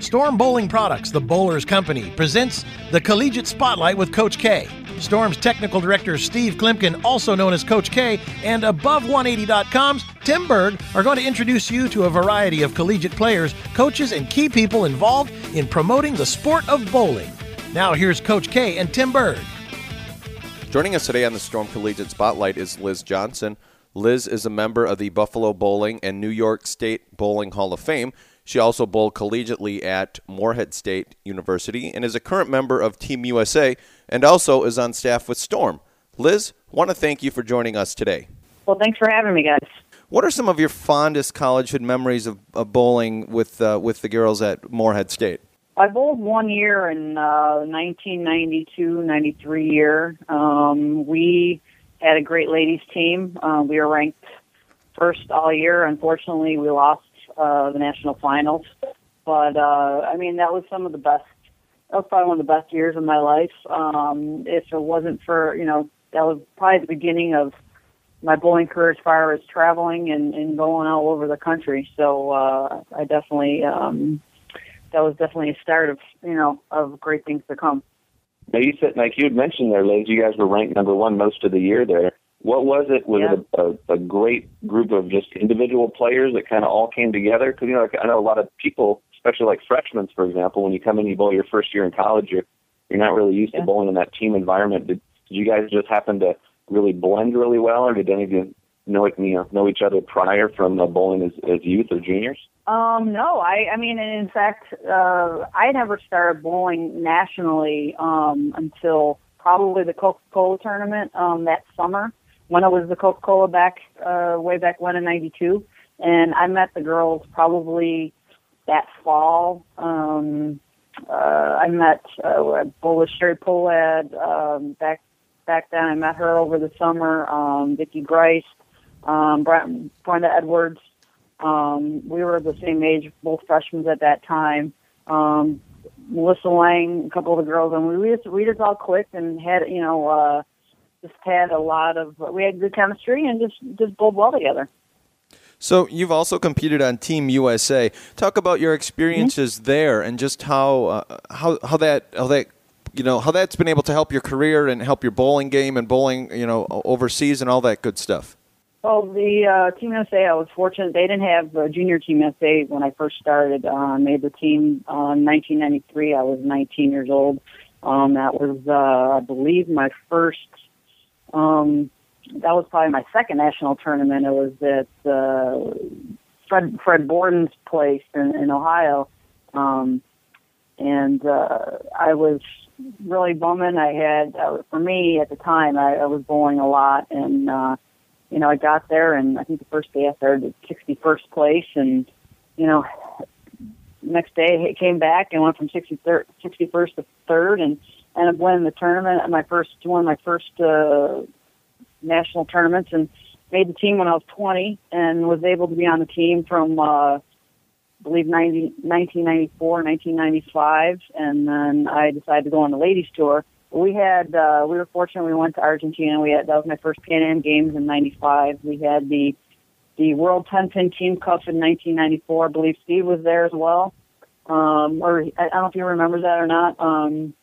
Storm Bowling Products, the Bowlers Company, presents the Collegiate Spotlight with Coach K. Storm's technical director Steve Kloempken, also known as Coach K, and Above180.com's Tim Berg are going to introduce you to a variety of collegiate players, coaches, and key people involved in promoting the sport of bowling. Now here's Coach K and Tim Berg. Joining us today on the Storm Collegiate Spotlight is Liz Johnson. Liz is a member of the Buffalo Bowling and New York State Bowling Hall of Fame. She also bowled collegiately at Morehead State University and is a current member of Team USA and also is on staff with Storm. Liz, want to thank you for joining us today. Well, thanks for having me, guys. What are some of your fondest childhood memories of, of bowling with uh, with the girls at Morehead State? I bowled one year in uh, 1992, 93 year. Um, we had a great ladies team. Uh, we were ranked first all year. Unfortunately, we lost uh, the national finals. But uh, I mean, that was some of the best. That was probably one of the best years of my life. Um, if it wasn't for you know, that was probably the beginning of my bowling career as far as traveling and, and going all over the country. So uh, I definitely um, that was definitely a start of you know of great things to come. Now you said, like you had mentioned there, Liz, you guys were ranked number one most of the year there. What was it? Was yeah. it a, a, a great group of just individual players that kind of all came together? Because you know, like, I know a lot of people, especially like freshmen, for example, when you come in, you bowl your first year in college, you're you're not really used yeah. to bowling in that team environment. Did, did you guys just happen to really blend really well, or did any of you know you know know each other prior from uh, bowling as, as youth or juniors? Um, no, I, I mean, in fact, uh, I never started bowling nationally um, until probably the Coca-Cola tournament um, that summer when it was the Coca-Cola back uh, way back when in '92, and I met the girls probably that fall. Um, uh, I met uh, Bullish Sherry Polad um, back back then. I met her over the summer. Um, Vicki Grice, um, Brenda Edwards. Um, we were the same age, both freshmen at that time. Um, Melissa Lang, a couple of the girls, and we just we just all clicked and had you know uh, just had a lot of we had good chemistry and just just bowled well together. So you've also competed on Team USA. Talk about your experiences mm-hmm. there and just how uh, how how that how that you know how that's been able to help your career and help your bowling game and bowling you know overseas and all that good stuff. Well, the uh, Team USA, I was fortunate. They didn't have uh, junior Team USA when I first started. Uh, made the team uh, in 1993. I was 19 years old. Um, that was, uh, I believe, my first. Um, that was probably my second national tournament. It was at uh, Fred Fred Borden's place in, in Ohio, um, and uh, I was really bumming. I had, uh, for me at the time, I, I was bowling a lot and. Uh, you know, I got there and I think the first day I started at 61st place and, you know, next day I came back and went from 63rd, 61st to third and ended up winning the tournament at my first, one of my first, uh, national tournaments and made the team when I was 20 and was able to be on the team from, uh, I believe 90, 1994, 1995, and then I decided to go on the ladies tour we had uh, we were fortunate. We went to Argentina. We had that was my first Pan Am Games in '95. We had the the World 10 Pin Team Cup in 1994. I believe Steve was there as well. Um, or I don't know if you remember that or not. Um,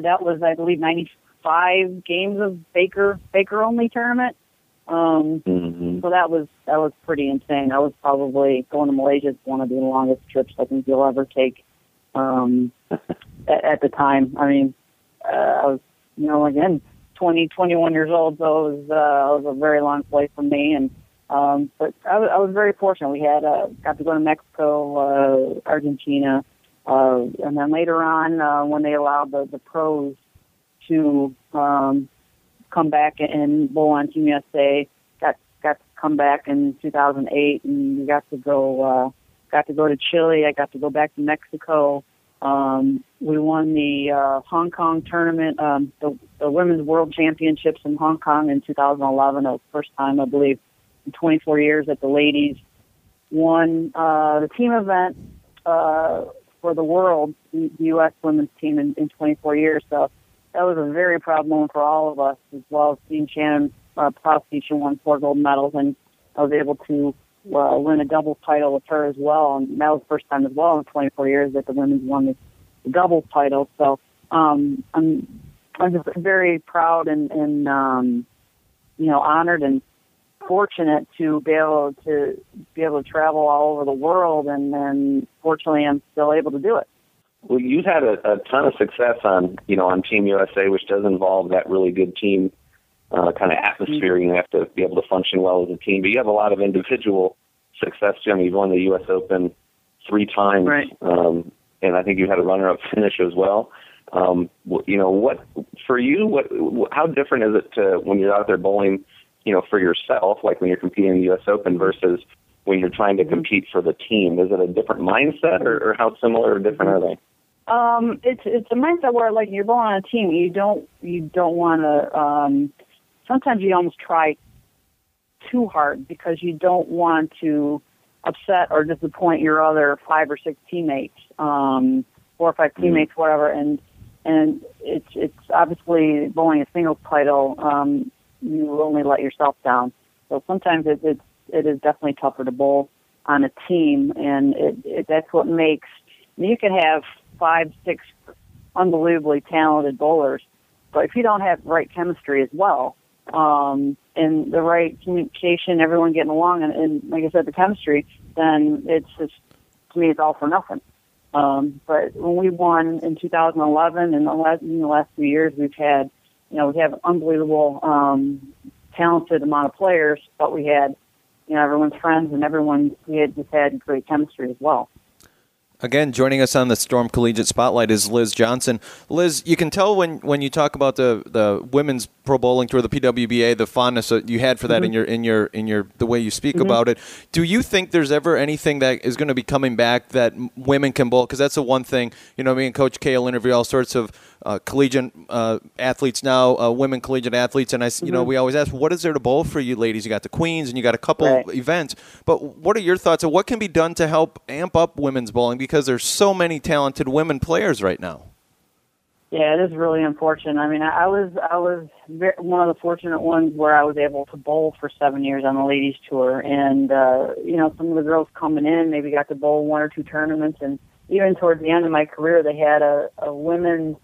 that was I believe 95 games of Baker Baker only tournament. Um, mm-hmm. So that was that was pretty insane. I was probably going to Malaysia. It's one of the longest trips I think you'll ever take. Um, at, at the time, I mean, uh, I was, you know, again, 20, 21 years old, so it was, uh, it was a very long flight for me. And, um, but I was, I was very fortunate. We had, uh, got to go to Mexico, uh, Argentina, uh, and then later on, uh, when they allowed the, the pros to, um, come back and bowl on Team USA, got, got to come back in 2008 and we got to go, uh, got to go to Chile. I got to go back to Mexico. Um, we won the uh, Hong Kong tournament, um, the, the Women's World Championships in Hong Kong in 2011. It was the first time, I believe, in 24 years that the ladies won uh, the team event uh, for the world, the U.S. women's team in, in 24 years. So that was a very proud moment for all of us, as well as seeing Shannon uh, Prosecution won four gold medals, and I was able to uh, win a doubles title with her as well, and that was the first time as well in 24 years that the women's won the, doubles title. So um, I'm I'm just very proud and, and um, you know honored and fortunate to be able to be able to travel all over the world, and then fortunately I'm still able to do it. Well, you've had a, a ton of success on you know on Team USA, which does involve that really good team uh, kind of atmosphere. You have to be able to function well as a team, but you have a lot of individual success. Too. I mean, you've won the U.S. Open three times, right. um, and I think you had a runner-up finish as well. Um, you know, what for you? What? How different is it to when you're out there bowling? You know, for yourself, like when you're competing in the U.S. Open versus when you're trying to mm-hmm. compete for the team? Is it a different mindset, or, or how similar or different are they? Um, it's it's a mindset where like you're going on a team, you don't you don't want to. Um, sometimes you almost try too hard because you don't want to upset or disappoint your other five or six teammates, um, four or 5 mm-hmm. teammates, mm-hmm. whatever. And and it's it's obviously bowling a singles title. Um, you only let yourself down. So sometimes it, it's it is definitely tougher to bowl on a team, and it, it that's what makes. You can have five, six unbelievably talented bowlers, but if you don't have the right chemistry as well, um, and the right communication, everyone getting along, and, and like I said, the chemistry, then it's just to me, it's all for nothing. Um, but when we won in 2011, and the last in the last few years, we've had, you know, we have an unbelievable, um, talented amount of players, but we had, you know, everyone's friends and everyone we had just had great chemistry as well. Again, joining us on the Storm Collegiate Spotlight is Liz Johnson. Liz, you can tell when, when you talk about the, the women's pro bowling tour, the PWBA, the fondness that you had for that mm-hmm. in your in your in your the way you speak mm-hmm. about it. Do you think there's ever anything that is going to be coming back that women can bowl? Because that's the one thing. You know, me and Coach K will interview all sorts of uh, collegiate uh, athletes now, uh, women collegiate athletes, and I, mm-hmm. you know, mm-hmm. we always ask, what is there to bowl for you ladies? You got the queens, and you got a couple right. events, but what are your thoughts on what can be done to help amp up women's bowling because there's so many talented women players right now? Yeah, it is really unfortunate. I mean, I was I was one of the fortunate ones where I was able to bowl for seven years on the ladies tour, and uh, you know, some of the girls coming in maybe got to bowl one or two tournaments, and even towards the end of my career, they had a, a women's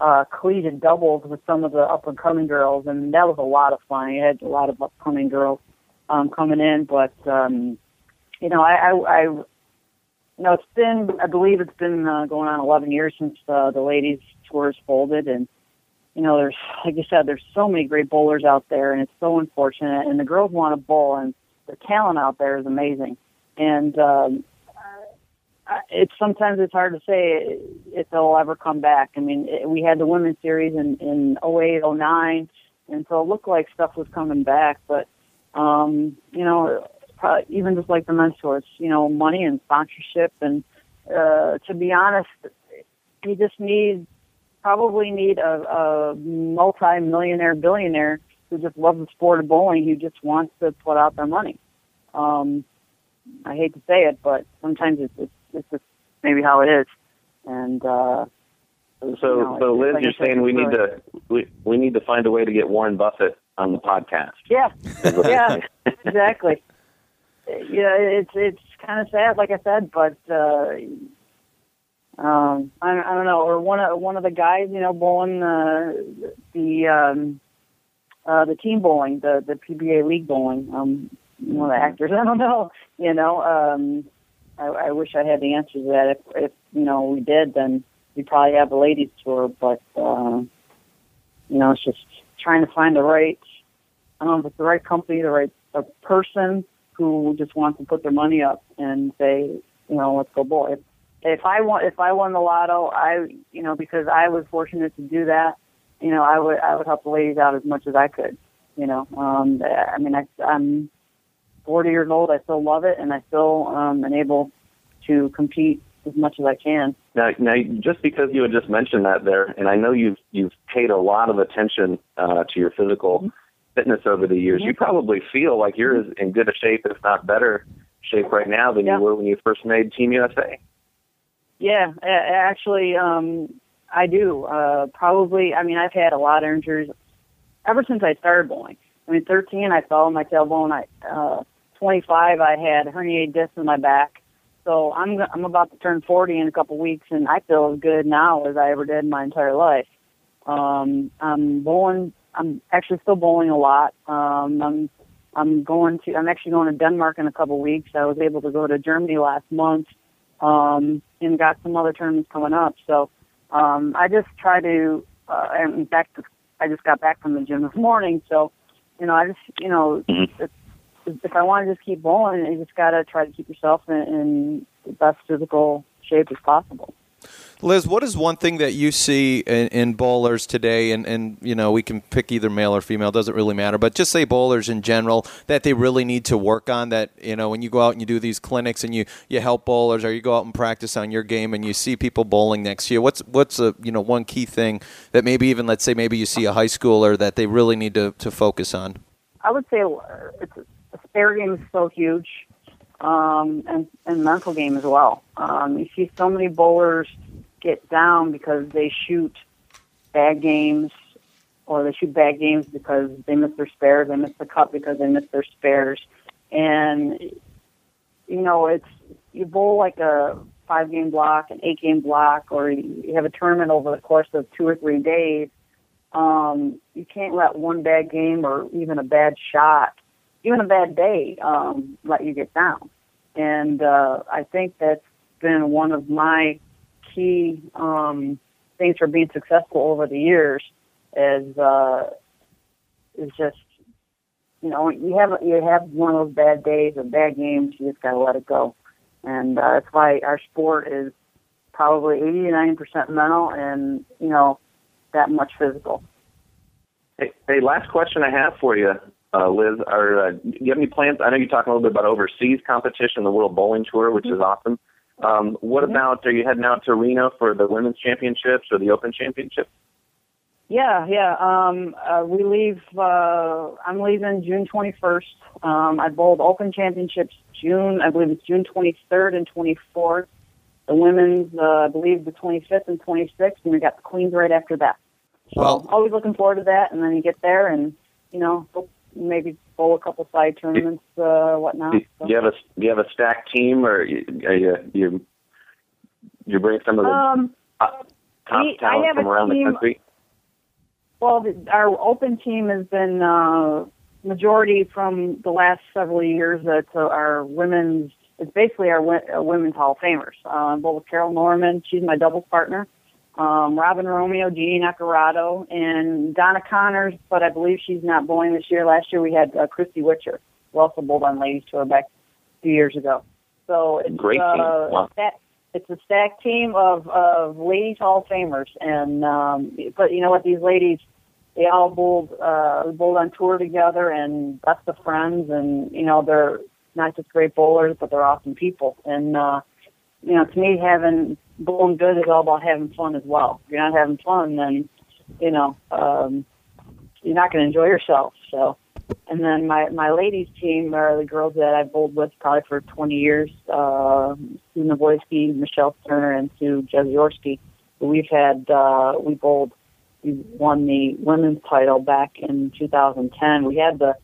uh, collegiate doubles with some of the up and coming girls, and that was a lot of fun. I had a lot of upcoming girls um, coming in, but um, you know, I, I, I, know, it's been, I believe it's been uh, going on 11 years since uh, the ladies tours folded, and you know, there's, like you said, there's so many great bowlers out there, and it's so unfortunate. And the girls want to bowl, and the talent out there is amazing. And um, it's sometimes it's hard to say if they'll ever come back. I mean, it, we had the women's series in in 08, 09, and so it looked like stuff was coming back. But um, you know, probably, even just like the men's tours, you know, money and sponsorship, and uh, to be honest, you just need probably need a, a multi-millionaire billionaire who just loves the sport of bowling who just wants to put out their money. Um, I hate to say it, but sometimes it's, it's it's just maybe how it is. And uh, so, you know, so Liz, like you're saying we need to we we need to find a way to get Warren Buffett on the podcast. Yeah, yeah, exactly. Yeah, it's it's kind of sad, like I said, but uh, um, I, I don't know. Or one of one of the guys, you know, bowling uh, the um, uh, the team bowling, the the PBA league bowling. Um, one of the actors. I don't know. You know, um, I, I wish I had the answer to that. If, if you know we did, then we'd probably have a ladies tour. But uh, you know, it's just trying to find the right, I don't know if it's the right company, the right the person who just wants to put their money up and say, you know, let's go boy. If, if I want, if I won the lotto, I, you know, because I was fortunate to do that, you know, I would, I would help the ladies out as much as I could. You know, um, I mean, I, I'm 40 years old. I still love it, and I still um, am able to compete as much as I can. Now, now, just because you had just mentioned that there, and I know you've you've paid a lot of attention uh, to your physical mm-hmm. Fitness over the years, mm-hmm. you probably feel like you're as in good a shape, if not better shape, right now than yeah. you were when you first made Team USA. Yeah, actually, um, I do. Uh, probably, I mean, I've had a lot of injuries ever since I started bowling. I mean, 13, I fell on my tailbone. I uh, 25, I had herniated discs in my back. So I'm I'm about to turn 40 in a couple weeks, and I feel as good now as I ever did in my entire life. Um, I'm bowling. I'm actually still bowling a lot. Um, I'm I'm going to. I'm actually going to Denmark in a couple weeks. I was able to go to Germany last month, um, and got some other tournaments coming up. So um, I just try to. Uh, and in fact, I just got back from the gym this morning. So, you know, I just you know, Mhm. if, if I want to just keep bowling, you just got to try to keep yourself in, in the best physical shape as possible. Liz, what is one thing that you see in, in bowlers today, and, and you know we can pick either male or female, doesn't really matter, but just say bowlers in general that they really need to work on. That you know when you go out and you do these clinics and you, you help bowlers, or you go out and practice on your game, and you see people bowling next you. What's what's a you know one key thing that maybe even let's say maybe you see a high schooler that they really need to, to focus on. I would say uh, it's a spare game is so huge, um, and and mental game as well. Um, you see so many bowlers get down because they shoot bad games, or they shoot bad games because they miss their spares. They miss the cut because they miss their spares, and you know it's you bowl like a five game block, an eight game block, or you have a tournament over the course of two or three days um, you can't let one bad game or even a bad shot, even a bad day, um, let you get down. And uh, I think that's been one of my key um, things for being successful over the years. Is uh, is just you know you have you have one of those bad days or bad games, you just gotta let it go. And uh, that's why our sport is probably 80 to 90 percent mental, and you know that much physical. Hey, hey, last question I have for you, uh, Liz. Are uh, you have any plans? I know you're talking a little bit about overseas competition, the World Bowling Tour, which is awesome. Um, what about? Are you heading out to Reno for the Women's Championships or the Open Championship? Yeah, yeah. Um, uh, we leave. Uh, I'm leaving June 21st. Um, I bowled Open Championships June. I believe it's June 23rd and 24th. The women's, uh, I believe, the 25th and 26th, and we got the Queens right after that. So Well- always looking forward to that. And then you get there, and you know, go- maybe bowl a couple side tournaments, uh, whatnot. Do, So. do you have a Do you have a stacked team, or you are you, you you bring some of the Um, top, top we- I talent have from a around the country? Well, the, our open team has been uh, majority from the last several years. It's uh, our women's. It's basically our uh, women's Hall of Famers. Uh, both with Carol Norman, she's my doubles partner. Um, Robin Romeo, Jeannie Naccarato, and Donna Connors, but I believe she's not bowling this year. Last year we had uh, Christy Witcher, who also bowled on ladies tour back a few years ago. So it's Great uh, team. Wow. that it's a stacked team of of ladies Hall of Famers, and um, but you know what? These ladies, they all bowled uh, bowled on tour together, and best of friends, and you know they're not just great bowlers, but they're awesome people. And uh, you know, to me, having bowling good is all about having fun as well. If you're not having fun, then you know um, you're not going to enjoy yourself. So. And then my my ladies team are the girls that I've bowled with probably for 20 years. Uh, Sue Navoyski, Michelle Sterner, and Sue Jeziorski. We've had uh, we bowled. We won the women's title back in 2010. We had the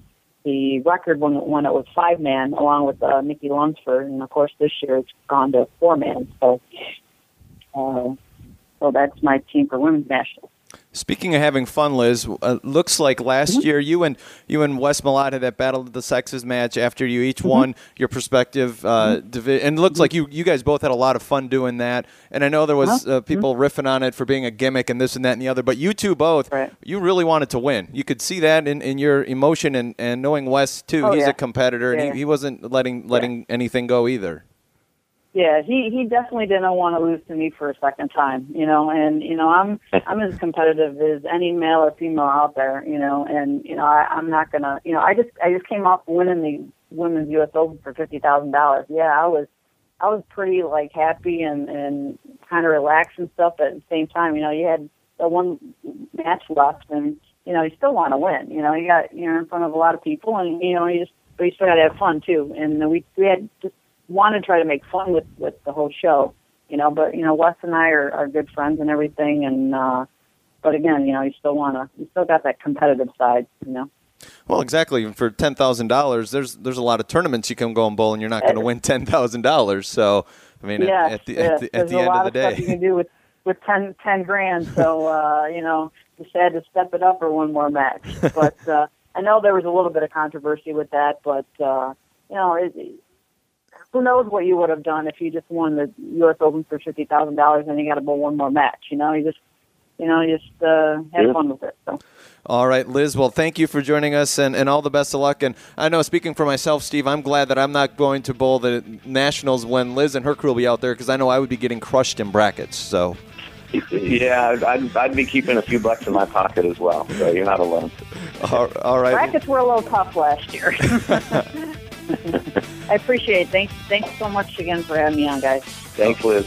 the record when when it was five man, along with uh, Nikki Lunsford, and of course this year it's gone to four man. So, uh, so that's my team for women's nationals. Speaking of having fun, Liz, uh, looks like last year you and you and Wes Malott had that battle of the sexes match after you each won your respective uh, divi- and it looks like you you guys both had a lot of fun doing that. And I know there was uh, people riffing on it for being a gimmick and this and that and the other, but you two both, Right. you really wanted to win. You could see that in, in your emotion and, and knowing Wes too. Oh, He's yeah. a competitor and Yeah. he, he wasn't letting letting anything go either. Yeah, he he definitely didn't want to lose to me for a second time, you know. And you know, I'm I'm as competitive as any male or female out there, you know. And you know, I, I'm not gonna, you know, I just I just came off winning the women's U.S. Open for fifty thousand dollars. Yeah, I was I was pretty like happy and and kind of relaxed and stuff. But at the same time, you know, you had the one match left, and you know, you still want to win. You know, you got you're in front of a lot of people, and you know, you just but you still got to have fun too. And we we had just want to try to make fun with with the whole show, you know. But you know, Wes and I are, are good friends and everything, and uh, but again, you know, you still want to, you still got that competitive side, you know. Well, exactly. For ten thousand dollars, there's there's a lot of tournaments you can go and bowl, and you're not going to win ten thousand dollars. So, I mean, yes, at, at the, yes. at the, at the There's end a lot of the day, you can do with with 10, 10 grand. So uh, you know, just had to step it up for one more match. But uh, I know there was a little bit of controversy with that, but uh, you know, it, who knows what you would have done if you just won the U.S. Open for fifty thousand dollars and you got to bowl one more match. You know, you just you know, you just uh, have Yeah. fun with it. So. All right, Liz. Well, thank you for joining us, and, and all the best of luck. And I know, speaking for myself, Steve, I'm glad that I'm not going to bowl the Nationals when Liz and her crew will be out there because I know I would be getting crushed in brackets. So, Yeah, I'd, I'd, I'd be keeping a few bucks in my pocket as well. So you're not alone. all, all right. Brackets were a little tough last year. I appreciate it. Thanks, thanks so much again for having me on, guys. Thanks, Liz.